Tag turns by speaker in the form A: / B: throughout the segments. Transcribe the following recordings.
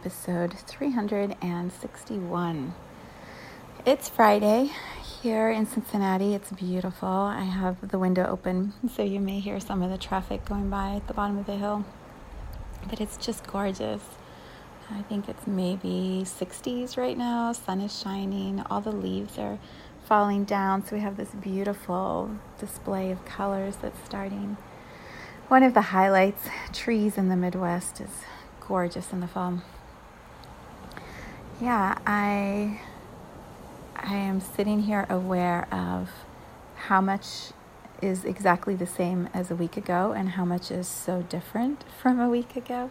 A: Episode 361. It's Friday here in Cincinnati. It's beautiful. I have the window open, so you may hear some of the traffic going by at the bottom of the hill. But it's just gorgeous. I think it's maybe 60s right now. Sun is shining. All the leaves are falling down, so we have this beautiful display of colors that's starting. One of the highlights, trees in the Midwest, is gorgeous in the fall yeah, I I am sitting here aware of how much is exactly the same as a week ago and how much is so different from a week ago.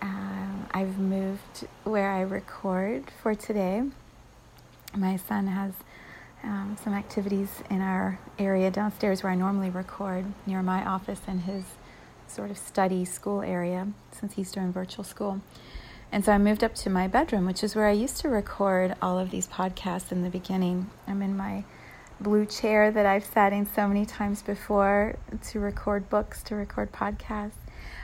A: Um, I've moved where I record for today. My son has um, some activities in our area downstairs where I normally record near my office and his sort of study school area since he's doing virtual school. And so I moved up to my bedroom, which is where I used to record all of these podcasts in the beginning. I'm in my blue chair that I've sat in so many times before to record books, to record podcasts.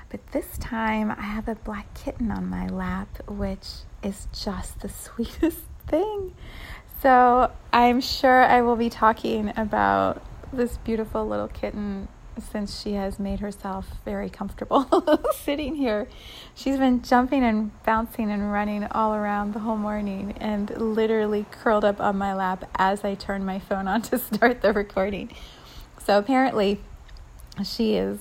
A: But this time I have a black kitten on my lap, which is just the sweetest thing. So I'm sure I will be talking about this beautiful little kitten since she has made herself very comfortable sitting here. She's been jumping and bouncing and running all around the whole morning and literally curled up on my lap as I turned my phone on to start the recording. So apparently, she is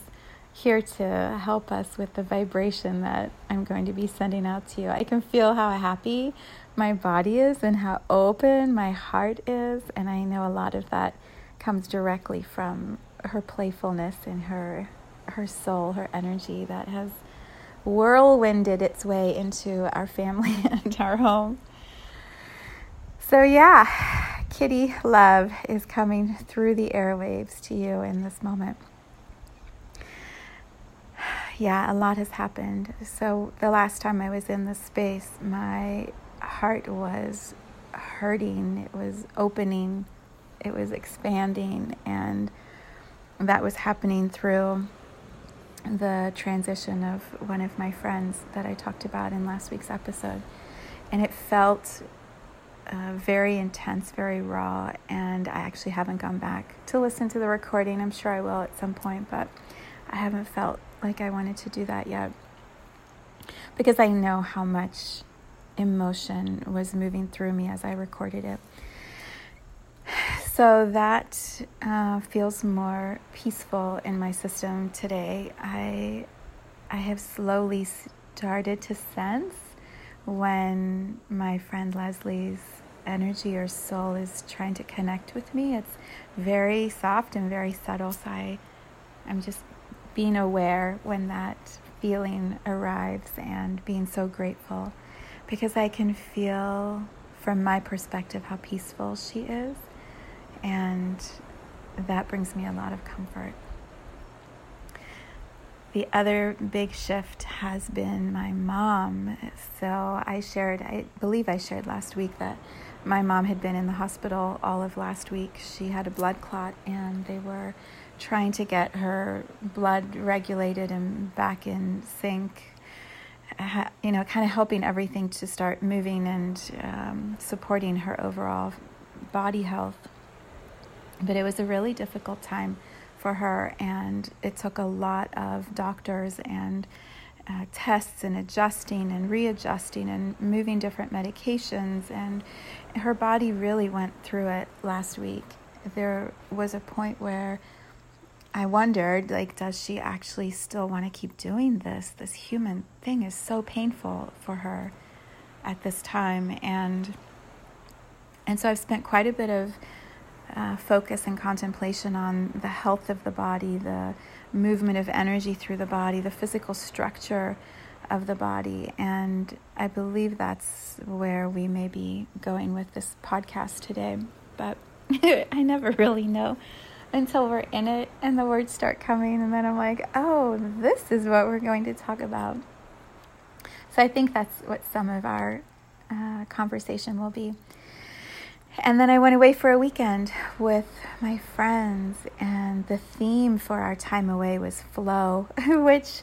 A: here to help us with the vibration that I'm going to be sending out to you. I can feel how happy my body is and how open my heart is, and I know a lot of that comes directly from her playfulness and her her soul, her energy that has whirlwinded its way into our family and our home. So yeah, Kitty love is coming through the airwaves to you in this moment. Yeah, a lot has happened. So the last time I was in this space, my heart was hurting, it was opening, it was expanding and that was happening through the transition of one of my friends that I talked about in last week's episode. And it felt uh, very intense, very raw. And I actually haven't gone back to listen to the recording. I'm sure I will at some point, but I haven't felt like I wanted to do that yet because I know how much emotion was moving through me as I recorded it. So that uh, feels more peaceful in my system today. I, I have slowly started to sense when my friend Leslie's energy or soul is trying to connect with me. It's very soft and very subtle. So I, I'm just being aware when that feeling arrives and being so grateful because I can feel from my perspective how peaceful she is and that brings me a lot of comfort. The other big shift has been my mom. So I shared, I believe I shared last week that my mom had been in the hospital all of last week. She had a blood clot, and they were trying to get her blood regulated and back in sync. You know, kind of helping everything to start moving and um, supporting her overall body health. But it was a really difficult time for her, and it took a lot of doctors and uh, tests and adjusting and readjusting and moving different medications. And her body really went through it last week. There was a point where I wondered, like, does she actually still want to keep doing this? This human thing is so painful for her. at this time. And, and so I've spent quite a bit of uh, focus and contemplation on the health of the body, the movement of energy through the body, the physical structure of the body. And I believe that's where we may be going with this podcast today. But I never really know until we're in it and the words start coming. And then I'm like, oh, this is what we're going to talk about. So I think that's what some of our uh, conversation will be. And then I went away for a weekend with my friends, and the theme for our time away was flow, which,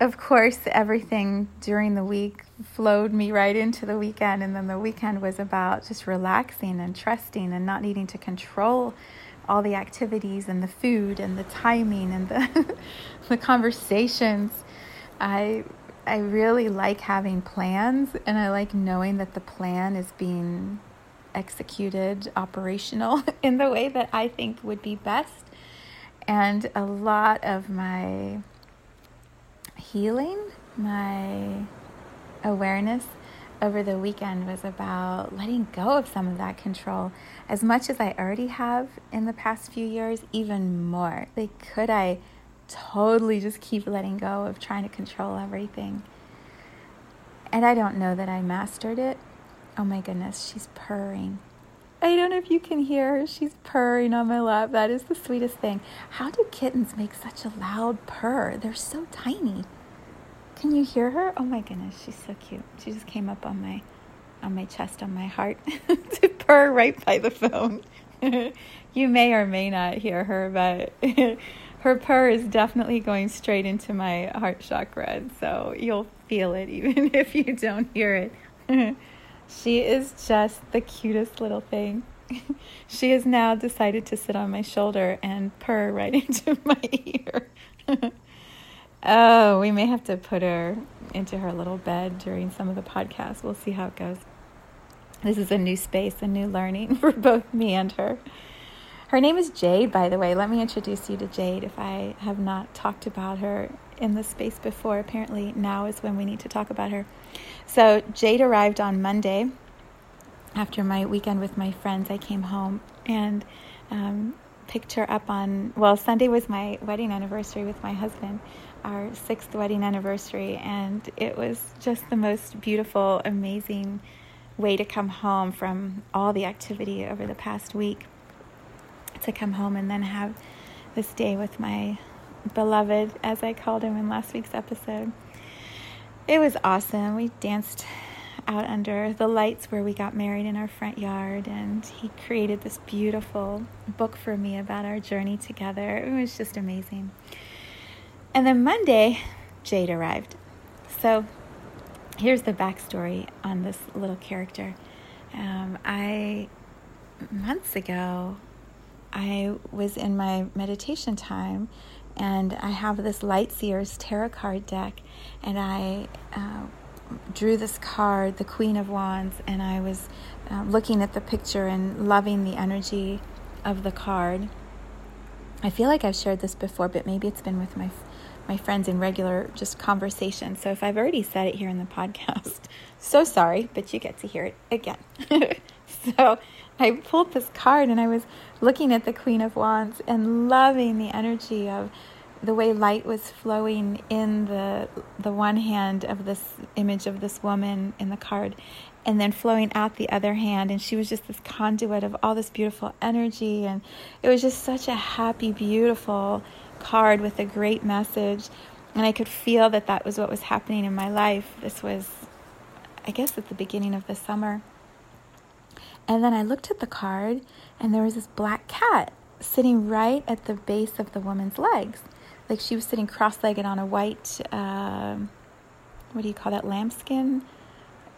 A: of course, everything during the week flowed me right into the weekend. And then the weekend was about just relaxing and trusting and not needing to control all the activities and the food and the timing and the, the conversations. I I really like having plans and I like knowing that the plan is being executed operational in the way that I think would be best. And a lot of my healing, my awareness over the weekend was about letting go of some of that control as much as I already have in the past few years, even more. Like, could I totally just keep letting go of trying to control everything? And I don't know that I mastered it. Oh my goodness, she's purring. I don't know if you can hear her. She's purring on my lap. That is the sweetest thing. How do kittens make such a loud purr? They're so tiny. Can you hear her? Oh my goodness, she's so cute. She just came up on my on my chest, on my heart to purr right by the phone. you may or may not hear her, but her purr is definitely going straight into my heart chakra, so you'll feel it even if you don't hear it. She is just the cutest little thing. she has now decided to sit on my shoulder and purr right into my ear. oh, we may have to put her into her little bed during some of the podcasts. We'll see how it goes. This is a new space, a new learning for both me and her. Her name is Jade, by the way. Let me introduce you to Jade if I have not talked about her in this space before. Apparently, now is when we need to talk about her. So, Jade arrived on Monday after my weekend with my friends. I came home and um, picked her up on, well, Sunday was my wedding anniversary with my husband, our sixth wedding anniversary, and it was just the most beautiful, amazing way to come home from all the activity over the past week to come home and then have this day with my beloved, as I called him in last week's episode. It was awesome. We danced out under the lights where we got married in our front yard, and he created this beautiful book for me about our journey together. It was just amazing. And then Monday, Jade arrived. So here's the backstory on this little character. Um, I, months ago, I was in my meditation time and I have this Lightseers tarot card deck, and I uh, drew this card, the Queen of Wands, and I was uh, looking at the picture and loving the energy of the card. I feel like I've shared this before, but maybe it's been with my my friends in regular just conversation. So if I've already said it here in the podcast, so sorry, but you get to hear it again. so I pulled this card and I was looking at the Queen of Wands and loving the energy of the way light was flowing in the the one hand of this image of this woman in the card and then flowing out the other hand and she was just this conduit of all this beautiful energy and it was just such a happy beautiful card with a great message. And I could feel that that was what was happening in my life. This was, I guess, at the beginning of the summer. And then I looked at the card, and there was this black cat sitting right at the base of the woman's legs. Like she was sitting cross legged on a white, uh, what do you call that, lambskin?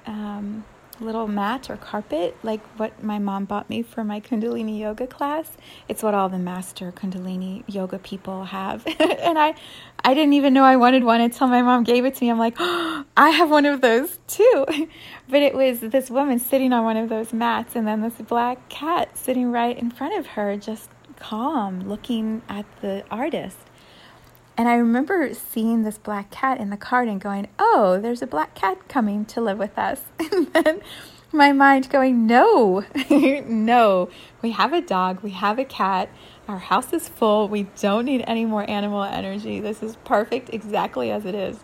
A: Um, little mat or carpet, like what my mom bought me for my Kundalini yoga class. It's what all the master Kundalini yoga people have. and I I didn't even know I wanted one until my mom gave it to me. I'm like, oh, I have one of those too. but it was this woman sitting on one of those mats and then this black cat sitting right in front of her, just calm, looking at the artist. And I remember seeing this black cat in the card and going, oh, there's a black cat coming to live with us. And then my mind going, no, no, we have a dog, we have a cat, our house is full, we don't need any more animal energy. This is perfect exactly as it is.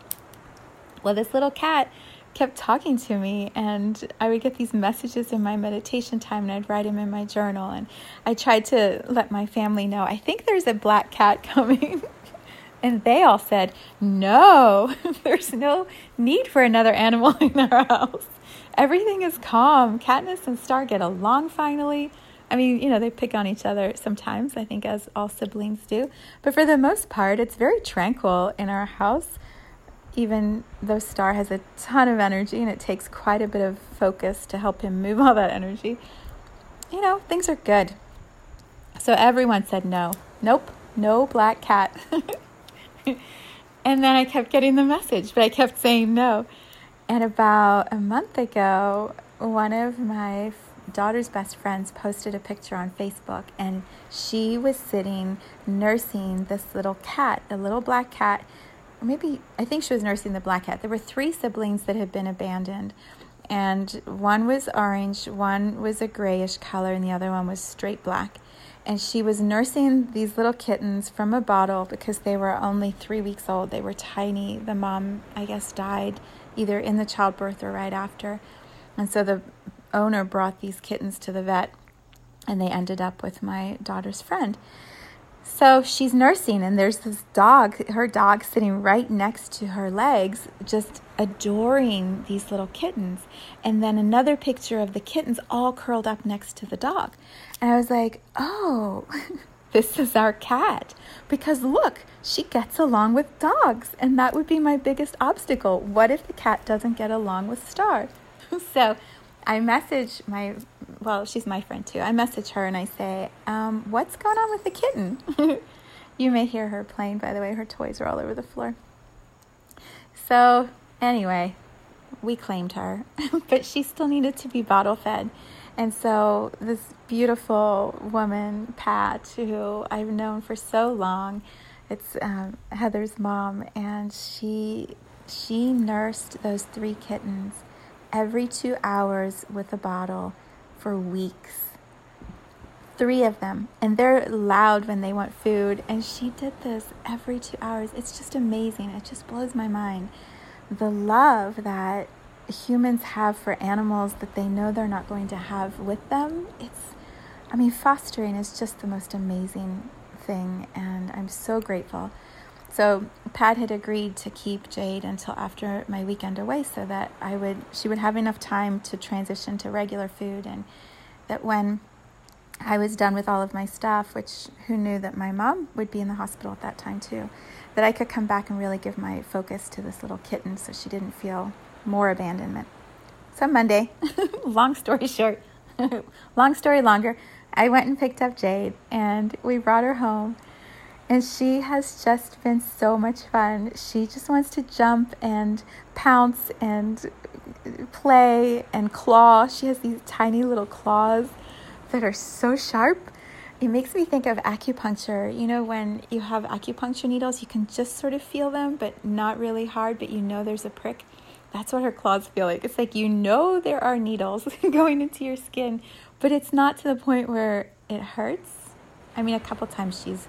A: Well, this little cat kept talking to me and I would get these messages in my meditation time and I'd write them in my journal and I tried to let my family know I think there's a black cat coming and they all said no there's no need for another animal in our house everything is calm Katniss and Star get along finally I mean you know they pick on each other sometimes I think as all siblings do but for the most part it's very tranquil in our house even though Star has a ton of energy and it takes quite a bit of focus to help him move all that energy, you know, things are good. So everyone said no. Nope, no black cat. and then I kept getting the message, but I kept saying no. And about a month ago, one of my daughter's best friends posted a picture on Facebook, and she was sitting nursing this little cat, a little black cat maybe I think she was nursing the black cat. There were three siblings that had been abandoned, and one was orange, one was a grayish color, and the other one was straight black. And she was nursing these little kittens from a bottle because they were only three weeks old. They were tiny. The mom, I guess, died either in the childbirth or right after. And so the owner brought these kittens to the vet, and they ended up with my daughter's friend. So she's nursing, and there's this dog, her dog, sitting right next to her legs, just adoring these little kittens. And then another picture of the kittens all curled up next to the dog. And I was like, oh, this is our cat. Because look, she gets along with dogs. And that would be my biggest obstacle. What if the cat doesn't get along with Star? so I message my well, she's my friend too. I message her and I say, um, What's going on with the kitten? you may hear her playing, by the way. Her toys are all over the floor. So, anyway, we claimed her, but she still needed to be bottle fed. And so, this beautiful woman, Pat, who I've known for so long, it's um, Heather's mom, and she she nursed those three kittens every two hours with a bottle for weeks. Three of them. And they're loud when they want food. And she did this every two hours. It's just amazing. It just blows my mind. The love that humans have for animals that they know they're not going to have with them. It's, I mean, fostering is just the most amazing thing. And I'm so grateful. So Pat had agreed to keep Jade until after my weekend away so that I would she would have enough time to transition to regular food and that when I was done with all of my stuff, which who knew that my mom would be in the hospital at that time too, that I could come back and really give my focus to this little kitten so she didn't feel more abandonment. So Monday, long story short, long story longer, I went and picked up Jade and we brought her home and she has just been so much fun. She just wants to jump and pounce and play and claw. She has these tiny little claws that are so sharp. It makes me think of acupuncture. You know, when you have acupuncture needles, you can just sort of feel them, but not really hard, but you know there's a prick. That's what her claws feel like. It's like you know there are needles going into your skin, but it's not to the point where it hurts. I mean, a couple times she's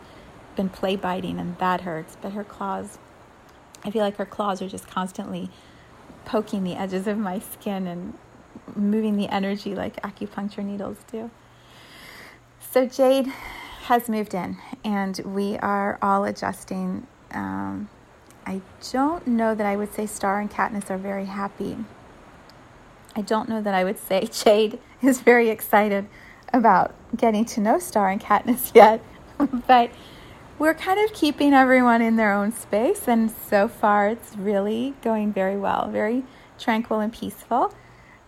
A: been play biting and that hurts, but her claws, I feel like her claws are just constantly poking the edges of my skin and moving the energy like acupuncture needles do. So Jade has moved in and we are all adjusting. Um, I don't know that I would say Star and Katniss are very happy. I don't know that I would say Jade is very excited about getting to know Star and Katniss yet, but we're kind of keeping everyone in their own space, and so far it's really going very well, very tranquil and peaceful.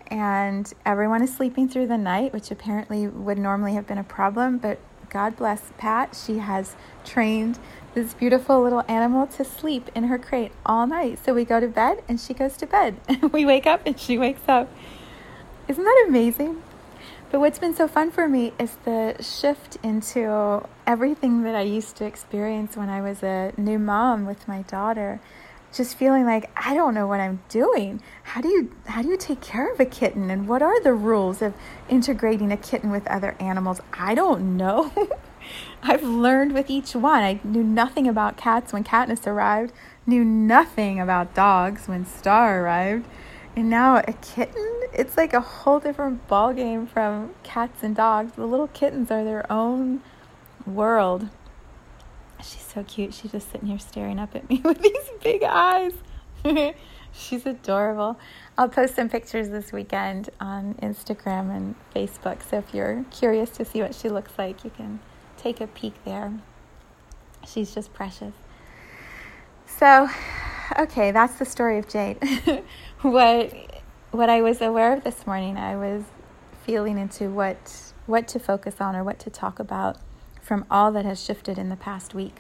A: And everyone is sleeping through the night, which apparently would normally have been a problem, but God bless Pat. She has trained this beautiful little animal to sleep in her crate all night. So we go to bed and she goes to bed. we wake up and she wakes up. Isn't that amazing? But what's been so fun for me is the shift into everything that I used to experience when I was a new mom with my daughter. Just feeling like I don't know what I'm doing. How do you how do you take care of a kitten and what are the rules of integrating a kitten with other animals? I don't know. I've learned with each one. I knew nothing about cats when Katniss arrived, knew nothing about dogs when Star arrived. And now a kitten, it's like a whole different ball game from cats and dogs. The little kittens are their own world. She's so cute. She's just sitting here staring up at me with these big eyes. She's adorable. I'll post some pictures this weekend on Instagram and Facebook. So if you're curious to see what she looks like, you can take a peek there. She's just precious. So, okay, that's the story of Jade. what what I was aware of this morning, I was feeling into what what to focus on or what to talk about from all that has shifted in the past week.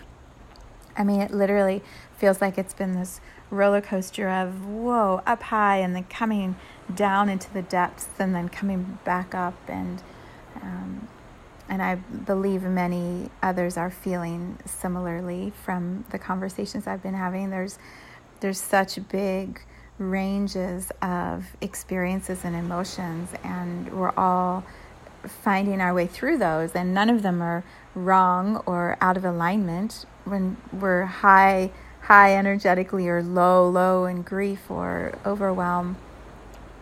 A: I mean, it literally feels like it's been this roller coaster of whoa, up high and then coming down into the depths and then coming back up and um, and I believe many others are feeling similarly from the conversations I've been having. There's there's such big ranges of experiences and emotions, and we're all finding our way through those, and none of them are wrong or out of alignment. When we're high, high energetically, or low, low in grief or overwhelm,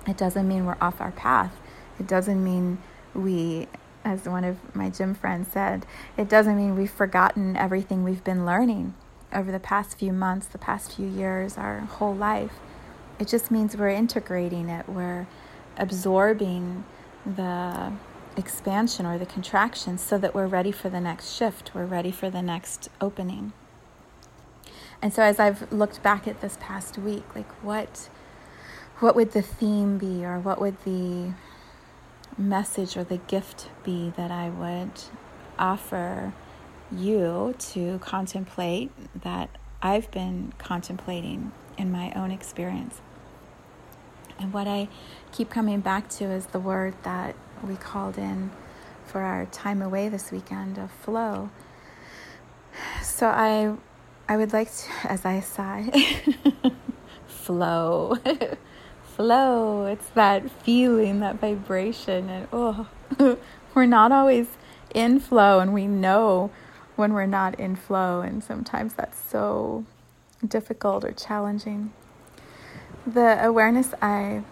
A: it doesn't mean we're off our path. It doesn't mean we as one of my gym friends said, it doesn't mean we've forgotten everything we've been learning over the past few months, the past few years, our whole life. It just means we're integrating it, we're absorbing the expansion or the contraction so that we're ready for the next shift, we're ready for the next opening. And so as I've looked back at this past week, like what what would the theme be or what would the message or the gift be that I would offer you to contemplate that I've been contemplating in my own experience? And what I keep coming back to is the word that we called in for our time away this weekend of flow. So I I would like to as I sigh flow flow. It's that feeling, that vibration. And oh, we're not always in flow, and we know when we're not in flow. And sometimes that's so difficult or challenging. The awareness I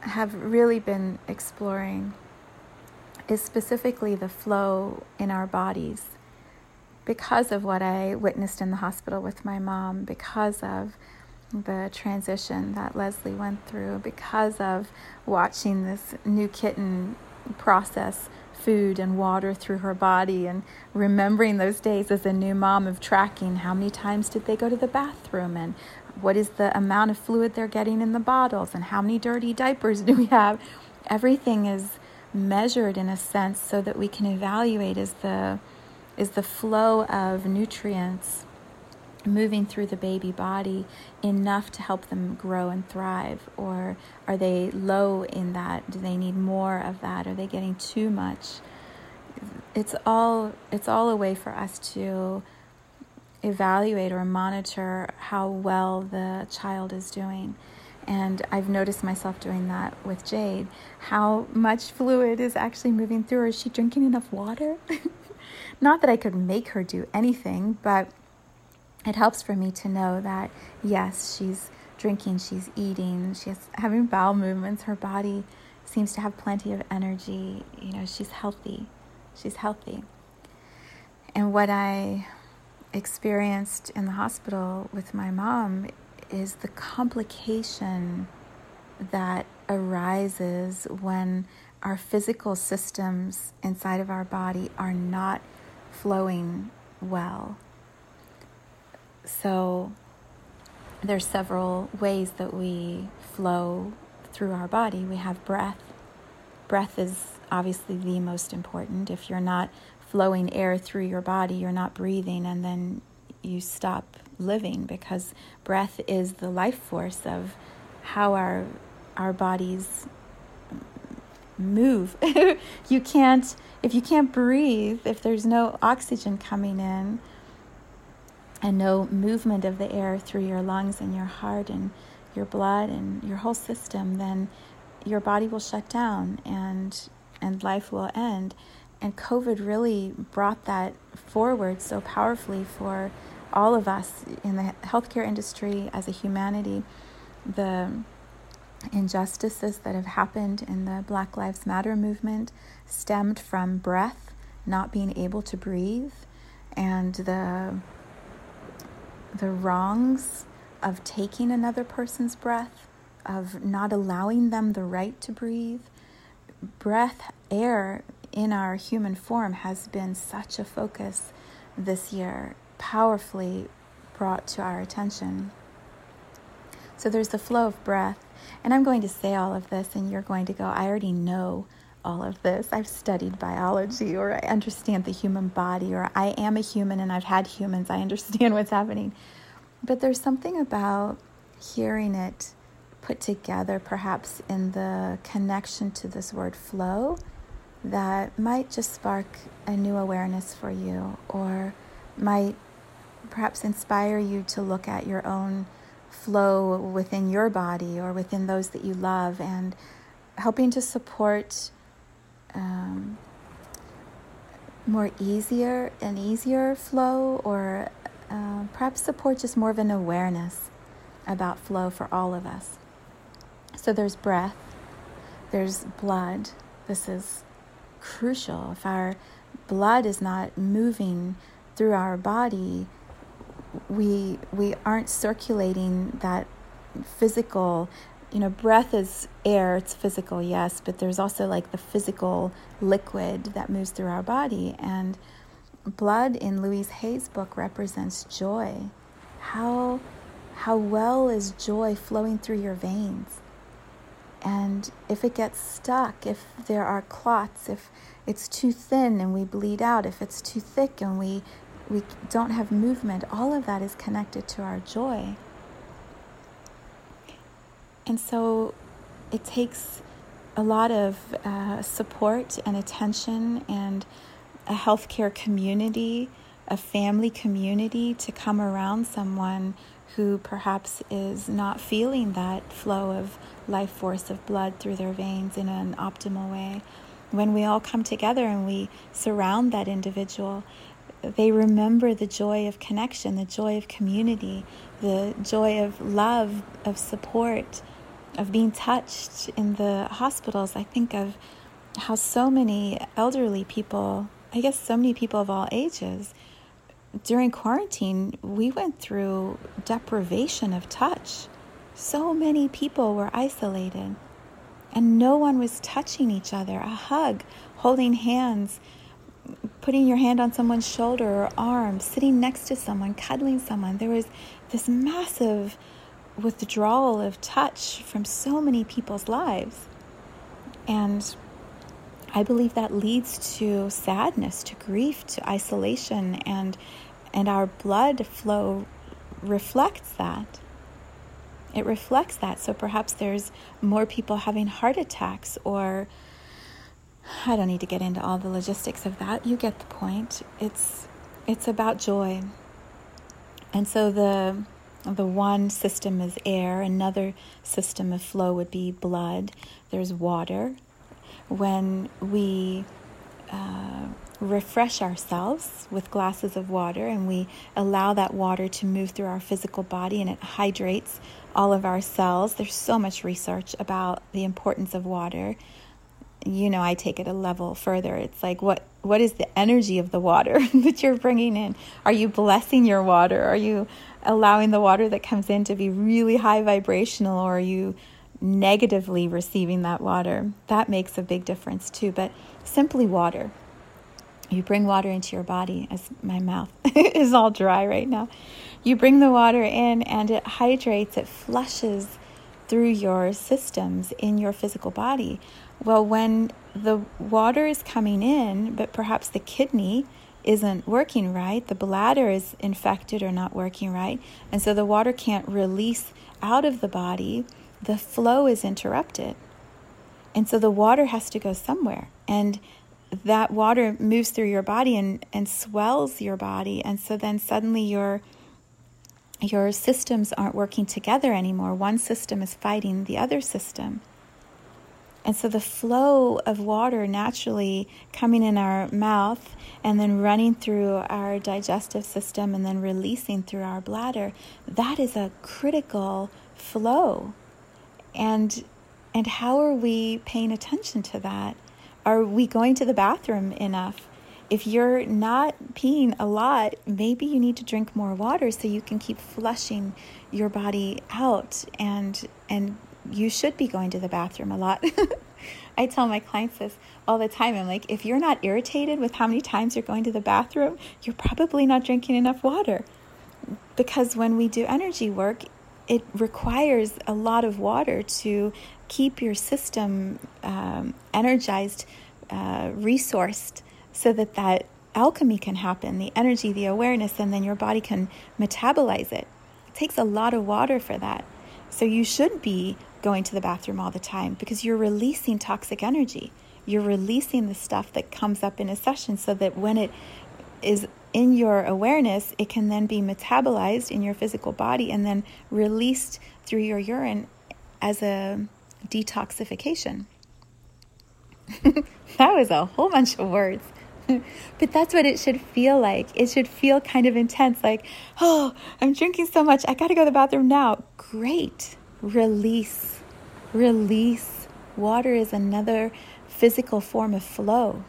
A: have really been exploring is specifically the flow in our bodies because of what I witnessed in the hospital with my mom, because of the transition that Leslie went through because of watching this new kitten process food and water through her body and remembering those days as a new mom of tracking how many times did they go to the bathroom and what is the amount of fluid they're getting in the bottles and how many dirty diapers do we have. Everything is measured in a sense so that we can evaluate is the is the flow of nutrients moving through the baby body enough to help them grow and thrive? Or are they low in that? Do they need more of that? Are they getting too much? It's all it's all a way for us to evaluate or monitor how well the child is doing. And I've noticed myself doing that with Jade. How much fluid is actually moving through her? Is she drinking enough water? Not that I could make her do anything, but it helps for me to know that yes, she's drinking, she's eating, she's having bowel movements, her body seems to have plenty of energy. You know, she's healthy. She's healthy. And what I experienced in the hospital with my mom is the complication that arises when our physical systems inside of our body are not flowing well. So there's several ways that we flow through our body. We have breath. Breath is obviously the most important. If you're not flowing air through your body, you're not breathing, and then you stop living because breath is the life force of how our our bodies move. you can't, if you can't breathe, if there's no oxygen coming in and no movement of the air through your lungs and your heart and your blood and your whole system, then your body will shut down and and life will end. And COVID really brought that forward so powerfully for all of us in the healthcare industry as a humanity. The injustices that have happened in the Black Lives Matter movement stemmed from breath, not being able to breathe, and the the wrongs of taking another person's breath, of not allowing them the right to breathe. Breath, air in our human form has been such a focus this year, powerfully brought to our attention. So there's the flow of breath. And I'm going to say all of this, and you're going to go, I already know all of this. I've studied biology, or I understand the human body, or I am a human and I've had humans. I understand what's happening. But there's something about hearing it put together, perhaps in the connection to this word flow, that might just spark a new awareness for you, or might perhaps inspire you to look at your own flow within your body or within those that you love and helping to support um, more easier and easier flow or uh, perhaps support just more of an awareness about flow for all of us. So there's breath, there's blood. This is crucial. If our blood is not moving through our body, we we aren't circulating that physical you know breath is air it's physical yes but there's also like the physical liquid that moves through our body and blood in louise hay's book represents joy how how well is joy flowing through your veins and if it gets stuck if there are clots if it's too thin and we bleed out if it's too thick and we we don't have movement, all of that is connected to our joy. And so it takes a lot of uh, support and attention and a healthcare community, a family community to come around someone who perhaps is not feeling that flow of life force of blood through their veins in an optimal way. When we all come together and we surround that individual, they remember the joy of connection, the joy of community, the joy of love, of support, of being touched in the hospitals. I think of how so many elderly people, I guess so many people of all ages, during quarantine, we went through deprivation of touch. So many people were isolated, and no one was touching each other. A hug, holding hands, putting your hand on someone's shoulder or arm, sitting next to someone, cuddling someone. There was this massive withdrawal of touch from so many people's lives. And I believe that leads to sadness, to grief, to isolation, and, and our blood flow reflects that. It reflects that. So perhaps there's more people having heart attacks or I don't need to get into all the logistics of that. You get the point. It's it's about joy. And so the the one system is air, another system of flow would be blood. There's water. When we uh, refresh ourselves with glasses of water and we allow that water to move through our physical body and it hydrates all of our cells. There's so much research about the importance of water you know i take it a level further it's like what what is the energy of the water that you're bringing in are you blessing your water are you allowing the water that comes in to be really high vibrational or you negatively receiving that water? That makes a big difference too but simply water. You bring water into your body as my mouth is all dry right now. You bring the water in and it hydrates it flushes through your systems in your physical body. Well, when the water is coming in, but perhaps the kidney isn't working right, the bladder is infected or not working right, and so the water can't release out of the body, the flow is interrupted. And so the water has to go somewhere. And that water moves through your body and, and swells your body. And so then suddenly your your systems aren't working together anymore. One system is fighting the other system. And so the flow of water naturally coming in our mouth and then running through our digestive system and then releasing through our bladder, that is a critical flow. And and how are we paying attention to that? Are we going to the bathroom enough? If you're not peeing a lot, maybe you need to drink more water so you can keep flushing your body out and and you should be going to the bathroom a lot. I tell my clients this all the time. I'm like, if you're not irritated with how many times you're going to the bathroom, you're probably not drinking enough water. Because when we do energy work, it requires a lot of water to keep your system um, energized, uh, resourced, so that that alchemy can happen the energy, the awareness, and then your body can metabolize it. It takes a lot of water for that. So you should be going to the bathroom all the time because you're releasing toxic energy. You're releasing the stuff that comes up in a session so that when it is in your awareness, it can then be metabolized in your physical body and then released through your urine as a detoxification. that was a whole bunch of words. but that's what it should feel like. It should feel kind of intense like, oh, I'm drinking so much. I got to go to the bathroom now. Great. Release. Release. Water is another physical form of flow.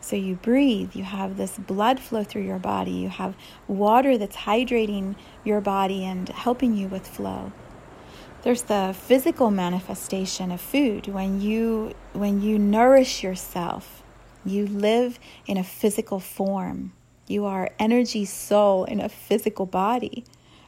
A: So you breathe, you have this blood flow through your body, you have water that's hydrating your body and helping you with flow. There's the physical manifestation of food when you when you nourish yourself. You live in a physical form. You are energy soul in a physical body.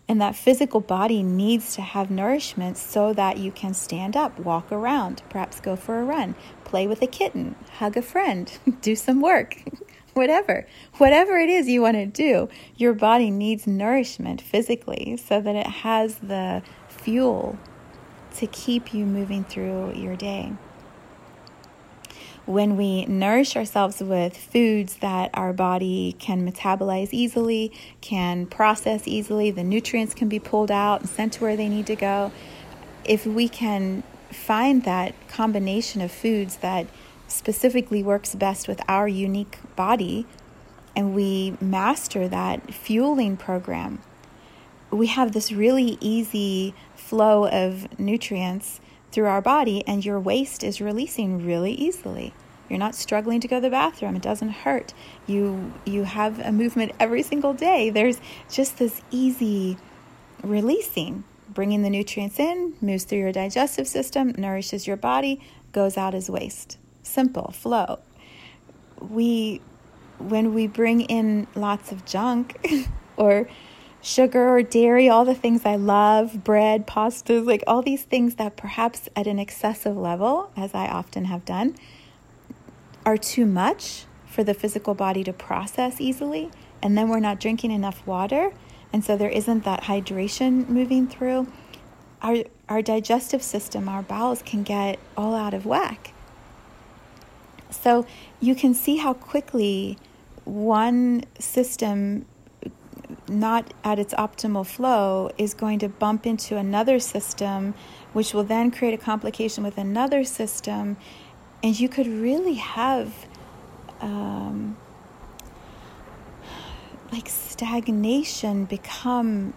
A: And that physical body needs to have nourishment so that you can stand up, walk around, perhaps go for a run, play with a kitten, hug a friend, do some work, whatever. Whatever it is you want to do, your body needs nourishment physically so that it has the fuel to keep you moving through your day when we nourish ourselves with foods that our body can metabolize easily, can process easily, the nutrients can be pulled out and sent to where they need to go. If we can find that combination of foods that specifically works best with our unique body, and we master that fueling program, we have this really easy flow of nutrients through our body, and your waste is releasing really easily. You're not struggling to go to the bathroom. It doesn't hurt. You you have a movement every single day. There's just this easy releasing, bringing the nutrients in, moves through your digestive system, nourishes your body, goes out as waste. Simple flow. We when we bring in lots of junk or sugar or dairy, all the things I love, bread, pastas, like all these things that perhaps at an excessive level, as I often have done, are too much for the physical body to process easily, and then we're not drinking enough water, and so there isn't that hydration moving through, our, our digestive system, our bowels can get all out of whack. So you can see how quickly one system not at its optimal flow is going to bump into another system, which will then create a complication with another system. And you could really have um, like stagnation become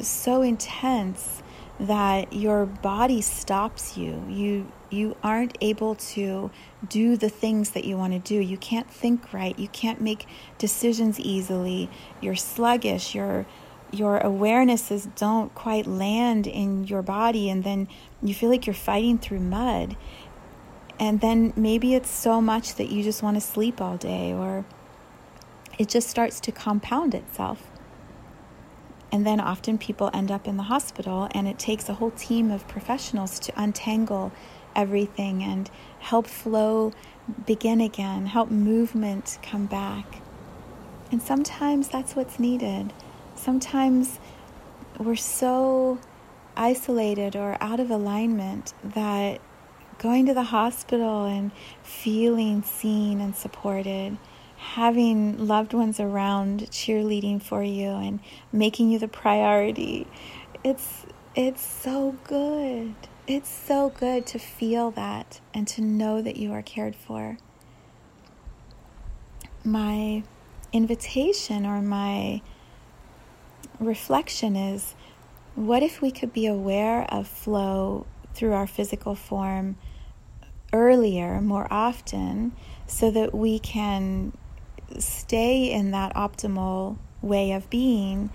A: so intense that your body stops you. You you aren't able to do the things that you want to do. You can't think right. You can't make decisions easily. You're sluggish. Your your awarenesses don't quite land in your body and then you feel like you're fighting through mud. And then maybe it's so much that you just want to sleep all day or it just starts to compound itself. And then often people end up in the hospital, and it takes a whole team of professionals to untangle everything and help flow begin again, help movement come back. And sometimes that's what's needed. Sometimes we're so isolated or out of alignment that going to the hospital and feeling seen and supported, having loved ones around cheerleading for you and making you the priority. It's it's so good. It's so good to feel that and to know that you are cared for. My invitation or my reflection is what if we could be aware of flow through our physical form earlier, more often, so that we can stay in that optimal way of being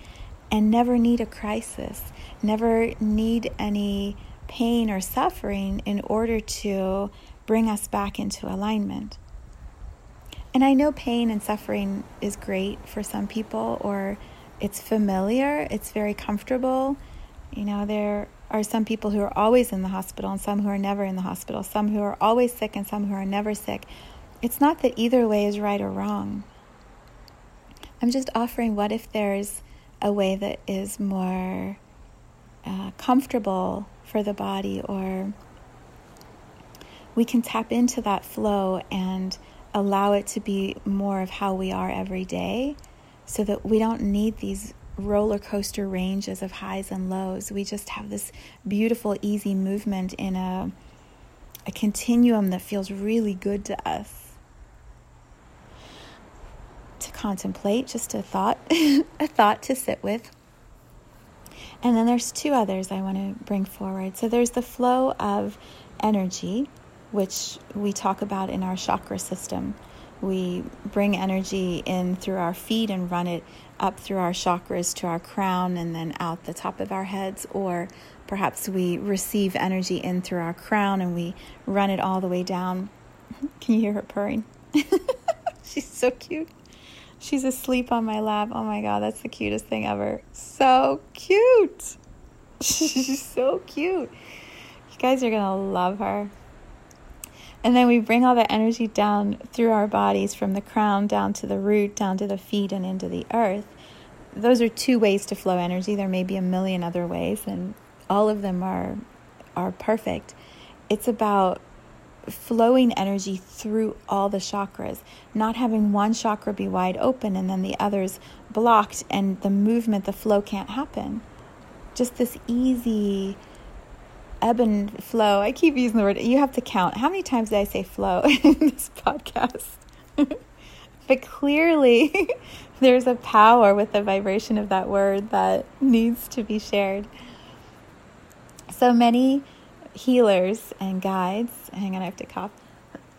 A: and never need a crisis, never need any pain or suffering in order to bring us back into alignment. And I know pain and suffering is great for some people, or it's familiar, it's very comfortable. You know, there are some people who are always in the hospital and some who are never in the hospital, some who are always sick and some who are never sick. It's not that either way is right or wrong. I'm just offering what if there's a way that is more uh, comfortable for the body, or we can tap into that flow and allow it to be more of how we are every day so that we don't need these roller coaster ranges of highs and lows. We just have this beautiful, easy movement in a, a continuum that feels really good to us. To contemplate, just a thought, a thought to sit with. And then there's two others I want to bring forward. So there's the flow of energy, which we talk about in our chakra system. We bring energy in through our feet and run it up through our chakras to our crown and then out the top of our heads, or perhaps we receive energy in through our crown and we run it all the way down. Can you hear her purring? She's so cute. She's asleep on my lap. Oh my god, that's the cutest thing ever. So cute. She's so cute. You guys are going to love her. And then we bring all that energy down through our bodies from the crown down to the root, down to the feet, and into the earth. Those are two ways to flow energy. There may be a million other ways, and all of them are, are perfect. It's about flowing energy through all the chakras, not having one chakra be wide open and then the others blocked, and the movement, the flow can't happen. Just this easy ebb and flow. I keep using the word, you have to count. How many times did I say flow in this podcast? but clearly, there's a power with the vibration of that word that needs to be shared. So many healers and guides, hang on, I have to cough.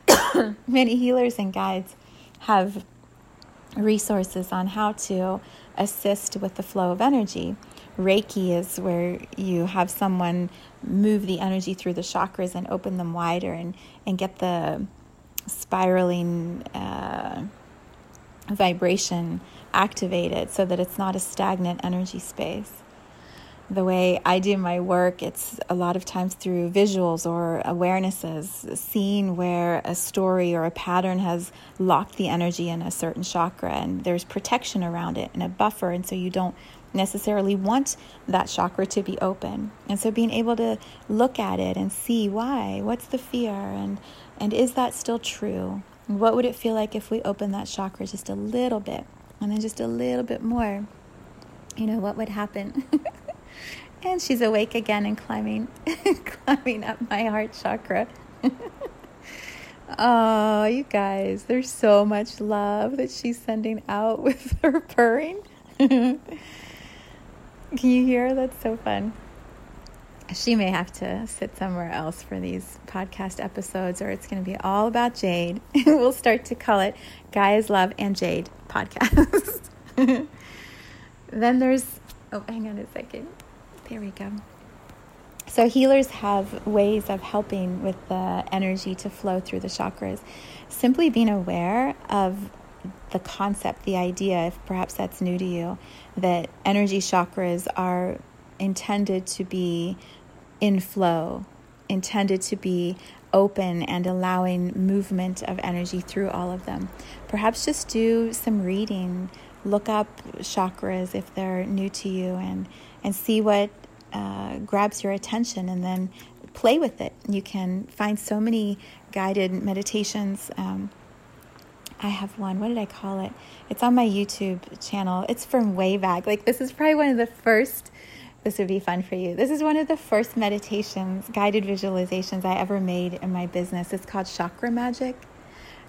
A: many healers and guides have resources on how to assist with the flow of energy. Reiki is where you have someone move the energy through the chakras and open them wider and, and get the spiraling uh, vibration activated so that it's not a stagnant energy space. The way I do my work, it's a lot of times through visuals or awarenesses, seeing where a story or a pattern has locked the energy in a certain chakra and there's protection around it and a buffer, and so you don't necessarily want that chakra to be open. And so being able to look at it and see why, what's the fear and and is that still true? What would it feel like if we open that chakra just a little bit and then just a little bit more? You know, what would happen? and she's awake again and climbing climbing up my heart chakra. oh, you guys, there's so much love that she's sending out with her purring. Can you hear? That's so fun. She may have to sit somewhere else for these podcast episodes, or it's going to be all about Jade. we'll start to call it Gaia's Love and Jade podcast. then there's, oh, hang on a second. There we go. So, healers have ways of helping with the energy to flow through the chakras. Simply being aware of the concept, the idea, if perhaps that's new to you, that energy chakras are intended to be in flow, intended to be open and allowing movement of energy through all of them. Perhaps just do some reading, look up chakras if they're new to you, and and see what uh, grabs your attention, and then play with it. You can find so many guided meditations. Um, I have one. What did I call it? It's on my YouTube channel. It's from way back. Like, this is probably one of the first. This would be fun for you. This is one of the first meditations, guided visualizations I ever made in my business. It's called Chakra Magic.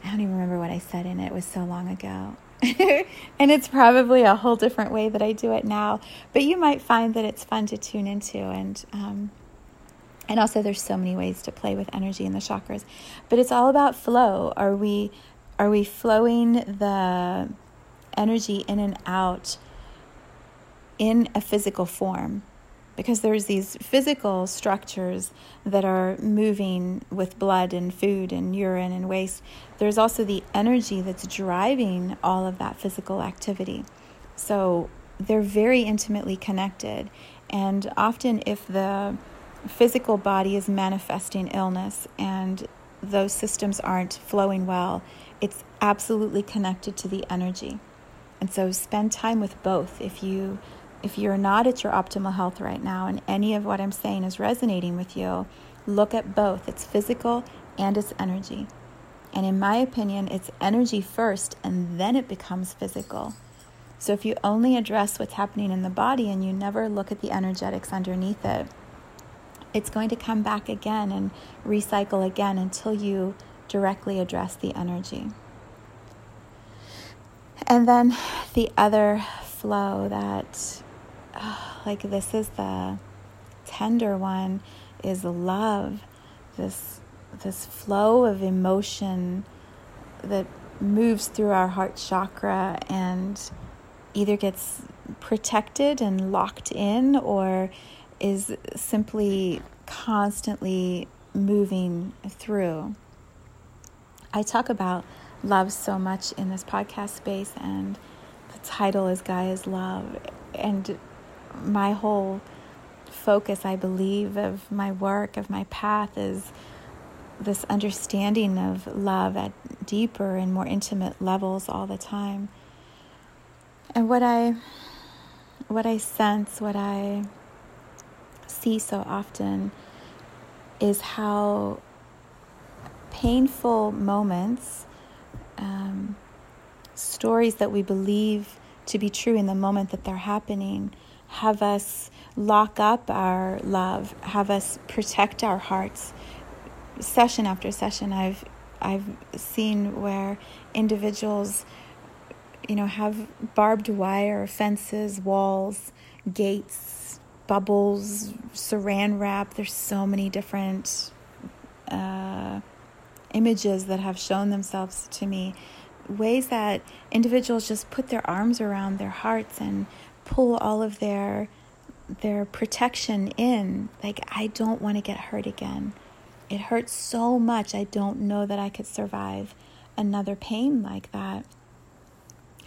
A: I don't even remember what I said in it. It was so long ago. and it's probably a whole different way that I do it now. But you might find that it's fun to tune into and um, and also there's so many ways to play with energy in the chakras. But it's all about flow. Are we are we flowing the energy in and out in a physical form? Because there's these physical structures that are moving with blood and food and urine and waste. There's also the energy that's driving all of that physical activity. So they're very intimately connected. And often, if the physical body is manifesting illness and those systems aren't flowing well, it's absolutely connected to the energy. And so spend time with both. If you if you're not at your optimal health right now and any of what I'm saying is resonating with you, look at both. It's physical and it's energy. And in my opinion, it's energy first and then it becomes physical. So if you only address what's happening in the body and you never look at the energetics underneath it, it's going to come back again and recycle again until you directly address the energy. And then the other flow that oh, like this is the tender one is love this this flow of emotion that moves through our heart chakra and either gets protected and locked in or is simply constantly moving through. I talk about love so much in this podcast space, and the title is Gaia's Love. And my whole focus, I believe, of my work, of my path is this understanding of love at deeper and more intimate levels all the time. And what I what I sense, what I see so often is how painful moments, um, stories that we believe to be true in the moment that they're happening, have us lock up our love, have us protect our hearts. Session after session, I've I've seen where individuals, you know, have barbed wire, fences, walls, gates, bubbles, saran wrap. There's so many different uh, images that have shown themselves to me. Ways that individuals just put their arms around their hearts and pull all of their their protection in like I don't want to get hurt again. It hurts so much. I don't know that I could survive another pain like that.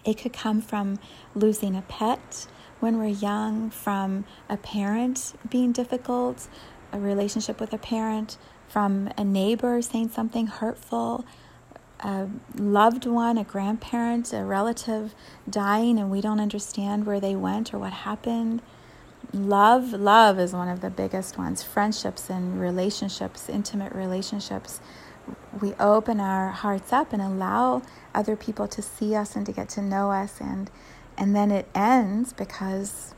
A: It could come from losing a pet when we're young, from a parent being difficult, a relationship with a parent, from a neighbor saying something hurtful, a loved one, a grandparent, a relative dying, and we don't understand where they went or what happened. Love, love is one of the biggest ones. Friendships and relationships, intimate relationships. We open our hearts up and allow other people to see us and to get to know us, and and then it ends because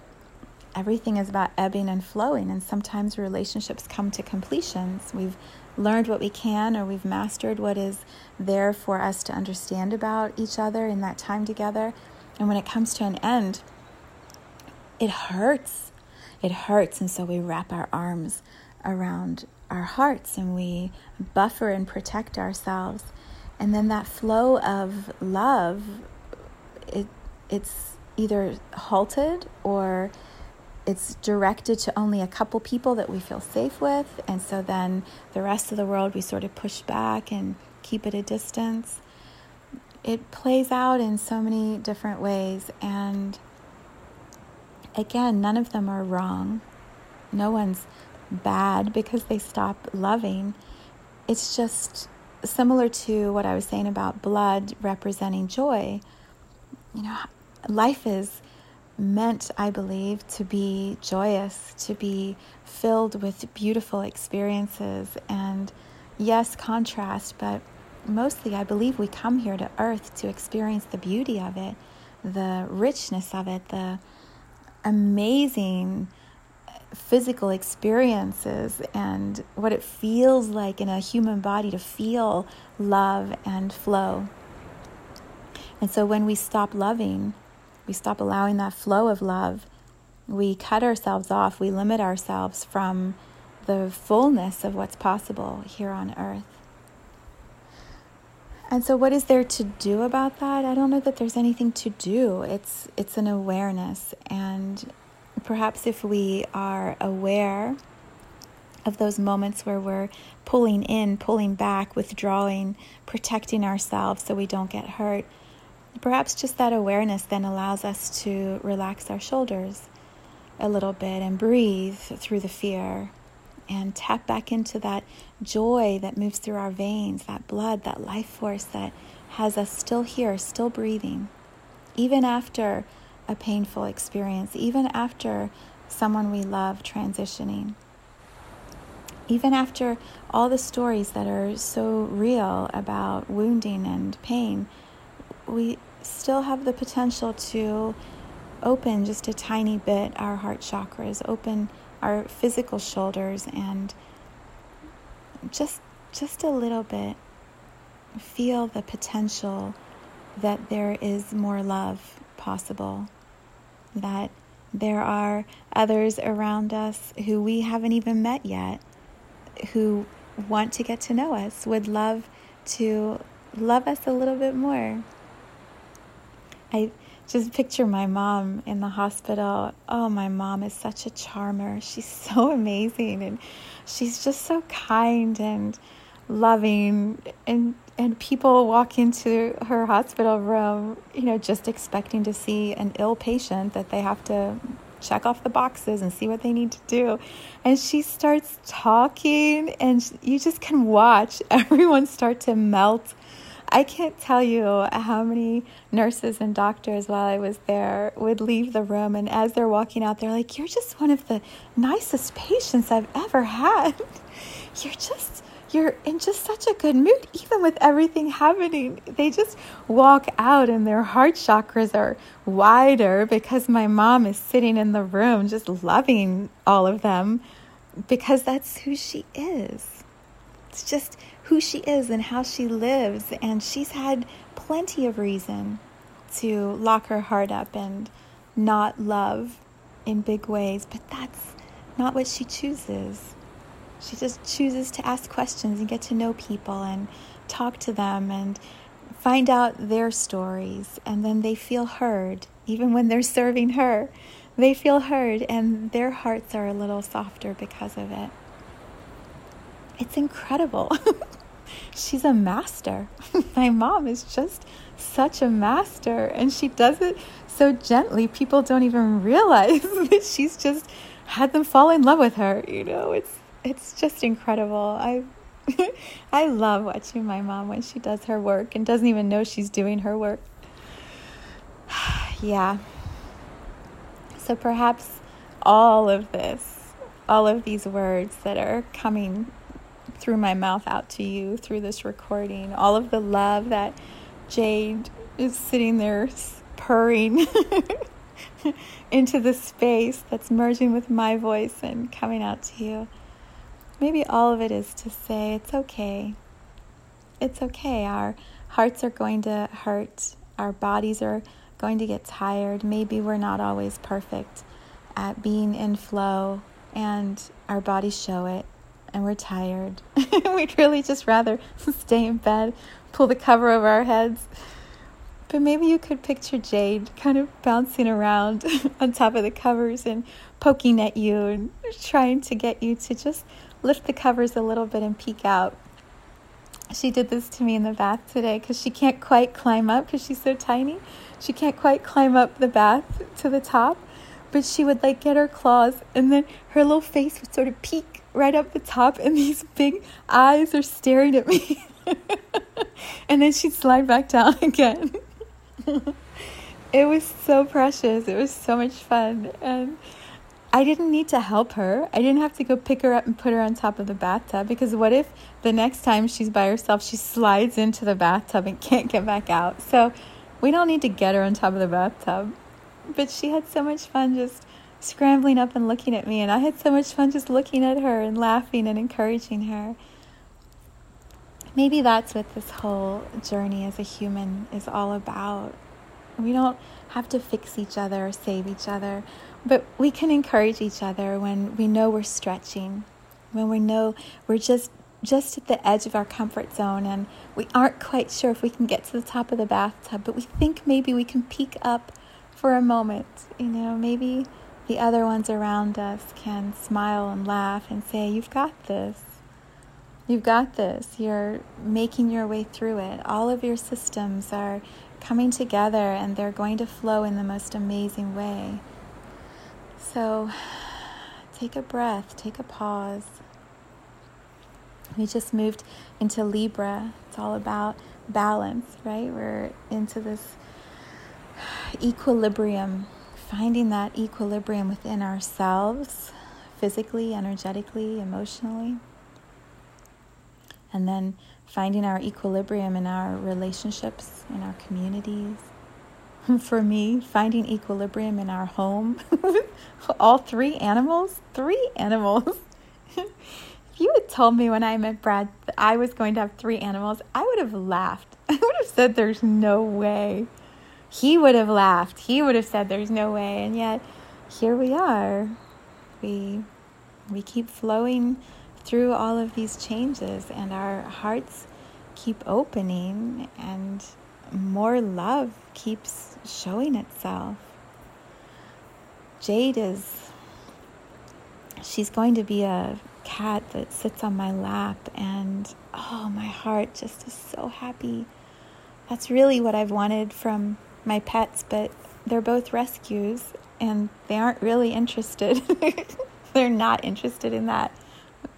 A: everything is about ebbing and flowing, and sometimes relationships come to completions. We've learned what we can or we've mastered what is there for us to understand about each other in that time together. And when it comes to an end, it hurts. It hurts. And so we wrap our arms around our hearts and we buffer and protect ourselves. And then that flow of love, it, it's either halted or it's directed to only a couple people that we feel safe with. And so then the rest of the world, we sort of push back and keep at a distance. It plays out in so many different ways. And again, none of them are wrong. No one's bad because they stop loving. It's just similar to what I was saying about blood representing joy. You know, life is meant, I believe, to be joyous, to be filled with beautiful experiences and, yes, contrast, but mostly I believe we come here to earth to experience the beauty of it, the richness of it, the amazing uh, physical experiences and what it feels like in a human body to feel love and flow. And so when we stop loving, we stop allowing that flow of love, we cut ourselves off, we limit ourselves from the fullness of what's possible here on earth. And so what is there to do about that? I don't know that there's anything to do. It's it's an awareness and perhaps if we are aware of those moments where we're pulling in, pulling back, withdrawing, protecting ourselves so we don't get hurt, perhaps just that awareness then allows us to relax our shoulders a little bit and breathe through the fear and tap back into that joy that moves through our veins, that blood, that life force that has us still here, still breathing, even after a painful experience, even after someone we love transitioning. Even after all the stories that are so real about wounding and pain, we still have the potential to open just a tiny bit our heart chakras, open our physical shoulders and just just a little bit feel the potential that there is more love possible that there are others around us who we haven't even met yet who want to get to know us would love to love us a little bit more I just picture my mom in the hospital. Oh, my mom is such a charmer. She's so amazing and she's just so kind and loving and and people walk into her hospital room, you know, just expecting to see an ill patient that they have to check off the boxes and see what they need to do. And she starts talking, and you just can watch everyone start to melt I can't tell you how many nurses and doctors while I was there would leave the room, and as they're walking out, they're like, You're just one of the nicest patients I've ever had. You're just. You're in just such a good mood, even with everything happening. They just walk out and their heart chakras are wider because my mom is sitting in the room just loving all of them because that's who she is. It's just who she is and how she lives. And she's had plenty of reason to lock her heart up and not love in big ways, but that's not what she chooses. She just chooses to ask questions and get to know people and talk to them and find out their stories. And then they feel heard, even when they're serving her. They feel heard, and their hearts are a little softer because of it. It's incredible. she's a master. My mom is just such a master, and she does it so gently. People don't even realize that she's just had them fall in love with her. You know, it's it's just incredible. I I love watching my mom when she does her work and doesn't even know she's doing her work. yeah. So perhaps all of this, all of these words that are coming through my mouth out to you through this recording. All of the love that Jade is sitting there purring into the space that's merging with my voice and coming out to you. Maybe all of it is to say it's okay. It's okay. Our hearts are going to hurt, our bodies are going to get tired. Maybe we're not always perfect at being in flow, and our bodies show it and we're tired. We'd really just rather stay in bed, pull the cover over our heads. But maybe you could picture Jade kind of bouncing around on top of the covers and poking at you and trying to get you to just lift the covers a little bit and peek out. She did this to me in the bath today because she can't quite climb up because she's so tiny. She can't quite climb up the bath to the top, but she would like get her claws and then her little face would sort of peek right up the top, and these big eyes are staring at me. and then she'd slide back down again. it was so precious. It was so much fun. And I didn't need to help her. I didn't have to go pick her up and put her on top of the bathtub because what if the next time she's by herself, she slides into the bathtub and can't get back out? So we don't need to get her on top of the bathtub. But she had so much fun just scrambling up and looking at me, and I had so much fun just looking at her and laughing and encouraging her. Maybe that's what this whole journey as a human is all about. We don't have to fix each other or save each other, but we can encourage each other when we know we're stretching, when we know we're just just at the edge of our comfort zone and we aren't quite sure if we can get to the top of the bathtub, but we think maybe we can peek up for a moment. You know, maybe the other ones around us can smile and laugh and say, You've got this. You've got this. You're making your way through it. All of your systems are coming together and they're going to flow in the most amazing way. So take a breath, take a pause. We just moved into Libra. It's all about balance, right? We're into this equilibrium, finding that equilibrium within ourselves, physically, energetically, emotionally. And then finding our equilibrium in our relationships, in our communities. For me, finding equilibrium in our home. All three animals? Three animals. if you had told me when I met Brad that I was going to have three animals, I would have laughed. I would have said, There's no way. He would have laughed. He would have said, There's no way. And yet, here we are. We, we keep flowing through all of these changes, and our hearts keep opening, and more love keeps showing itself. Jade is, she's going to be a cat that sits on my lap, and oh, my heart just is so happy. That's really what I've wanted from my pets, but they're both rescues and they aren't really interested. they're not interested in that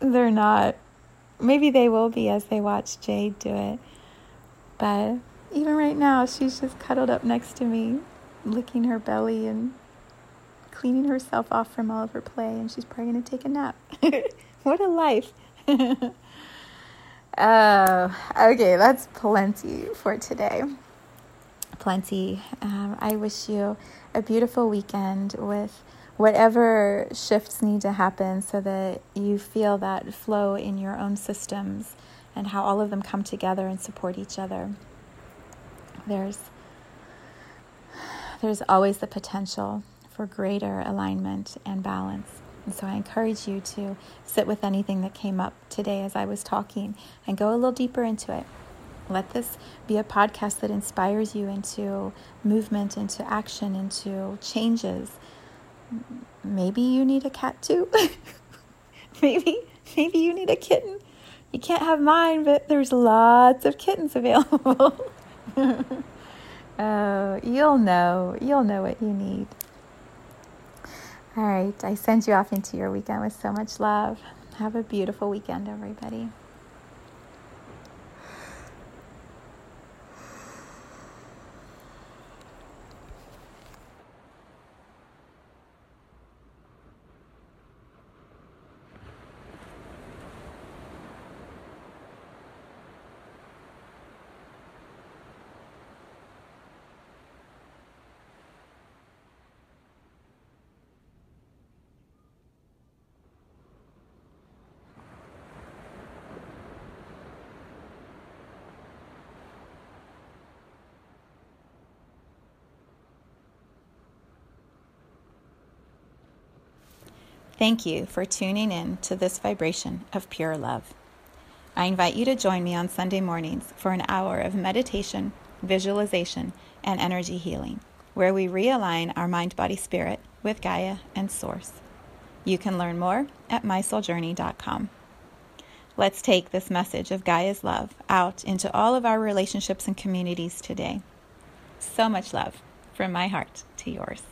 A: they're not. Maybe they will be as they watch Jade do it. But even right now, she's just cuddled up next to me, licking her belly and cleaning herself off from all of her play, and she's probably going to take a nap. what a life! oh, okay, that's plenty for today. Plenty. Um, I wish you a beautiful weekend with whatever shifts need to happen so that you feel that flow in your own systems and how all of them come together and support each other. There's there's always the potential for greater alignment and balance. And so I encourage you to sit with anything that came up today as I was talking and go a little deeper into it. Let this be a podcast that inspires you into movement, into action, into changes maybe you need a cat too. maybe maybe you need a kitten. You can't have mine, but there's lots of kittens available. oh, you'll know. You'll know what you need. All right, I send you off into your weekend with so much love. Have a beautiful weekend, everybody. Thank you for tuning in to this vibration of pure love. I invite you to join me on Sunday mornings for an hour of meditation, visualization, and energy healing, where we realign our mind, body, spirit with Gaia and Source. You can learn more at mysouljourney.com. Let's take this message of Gaia's love out into all of our relationships and communities today. So much love from my heart to yours.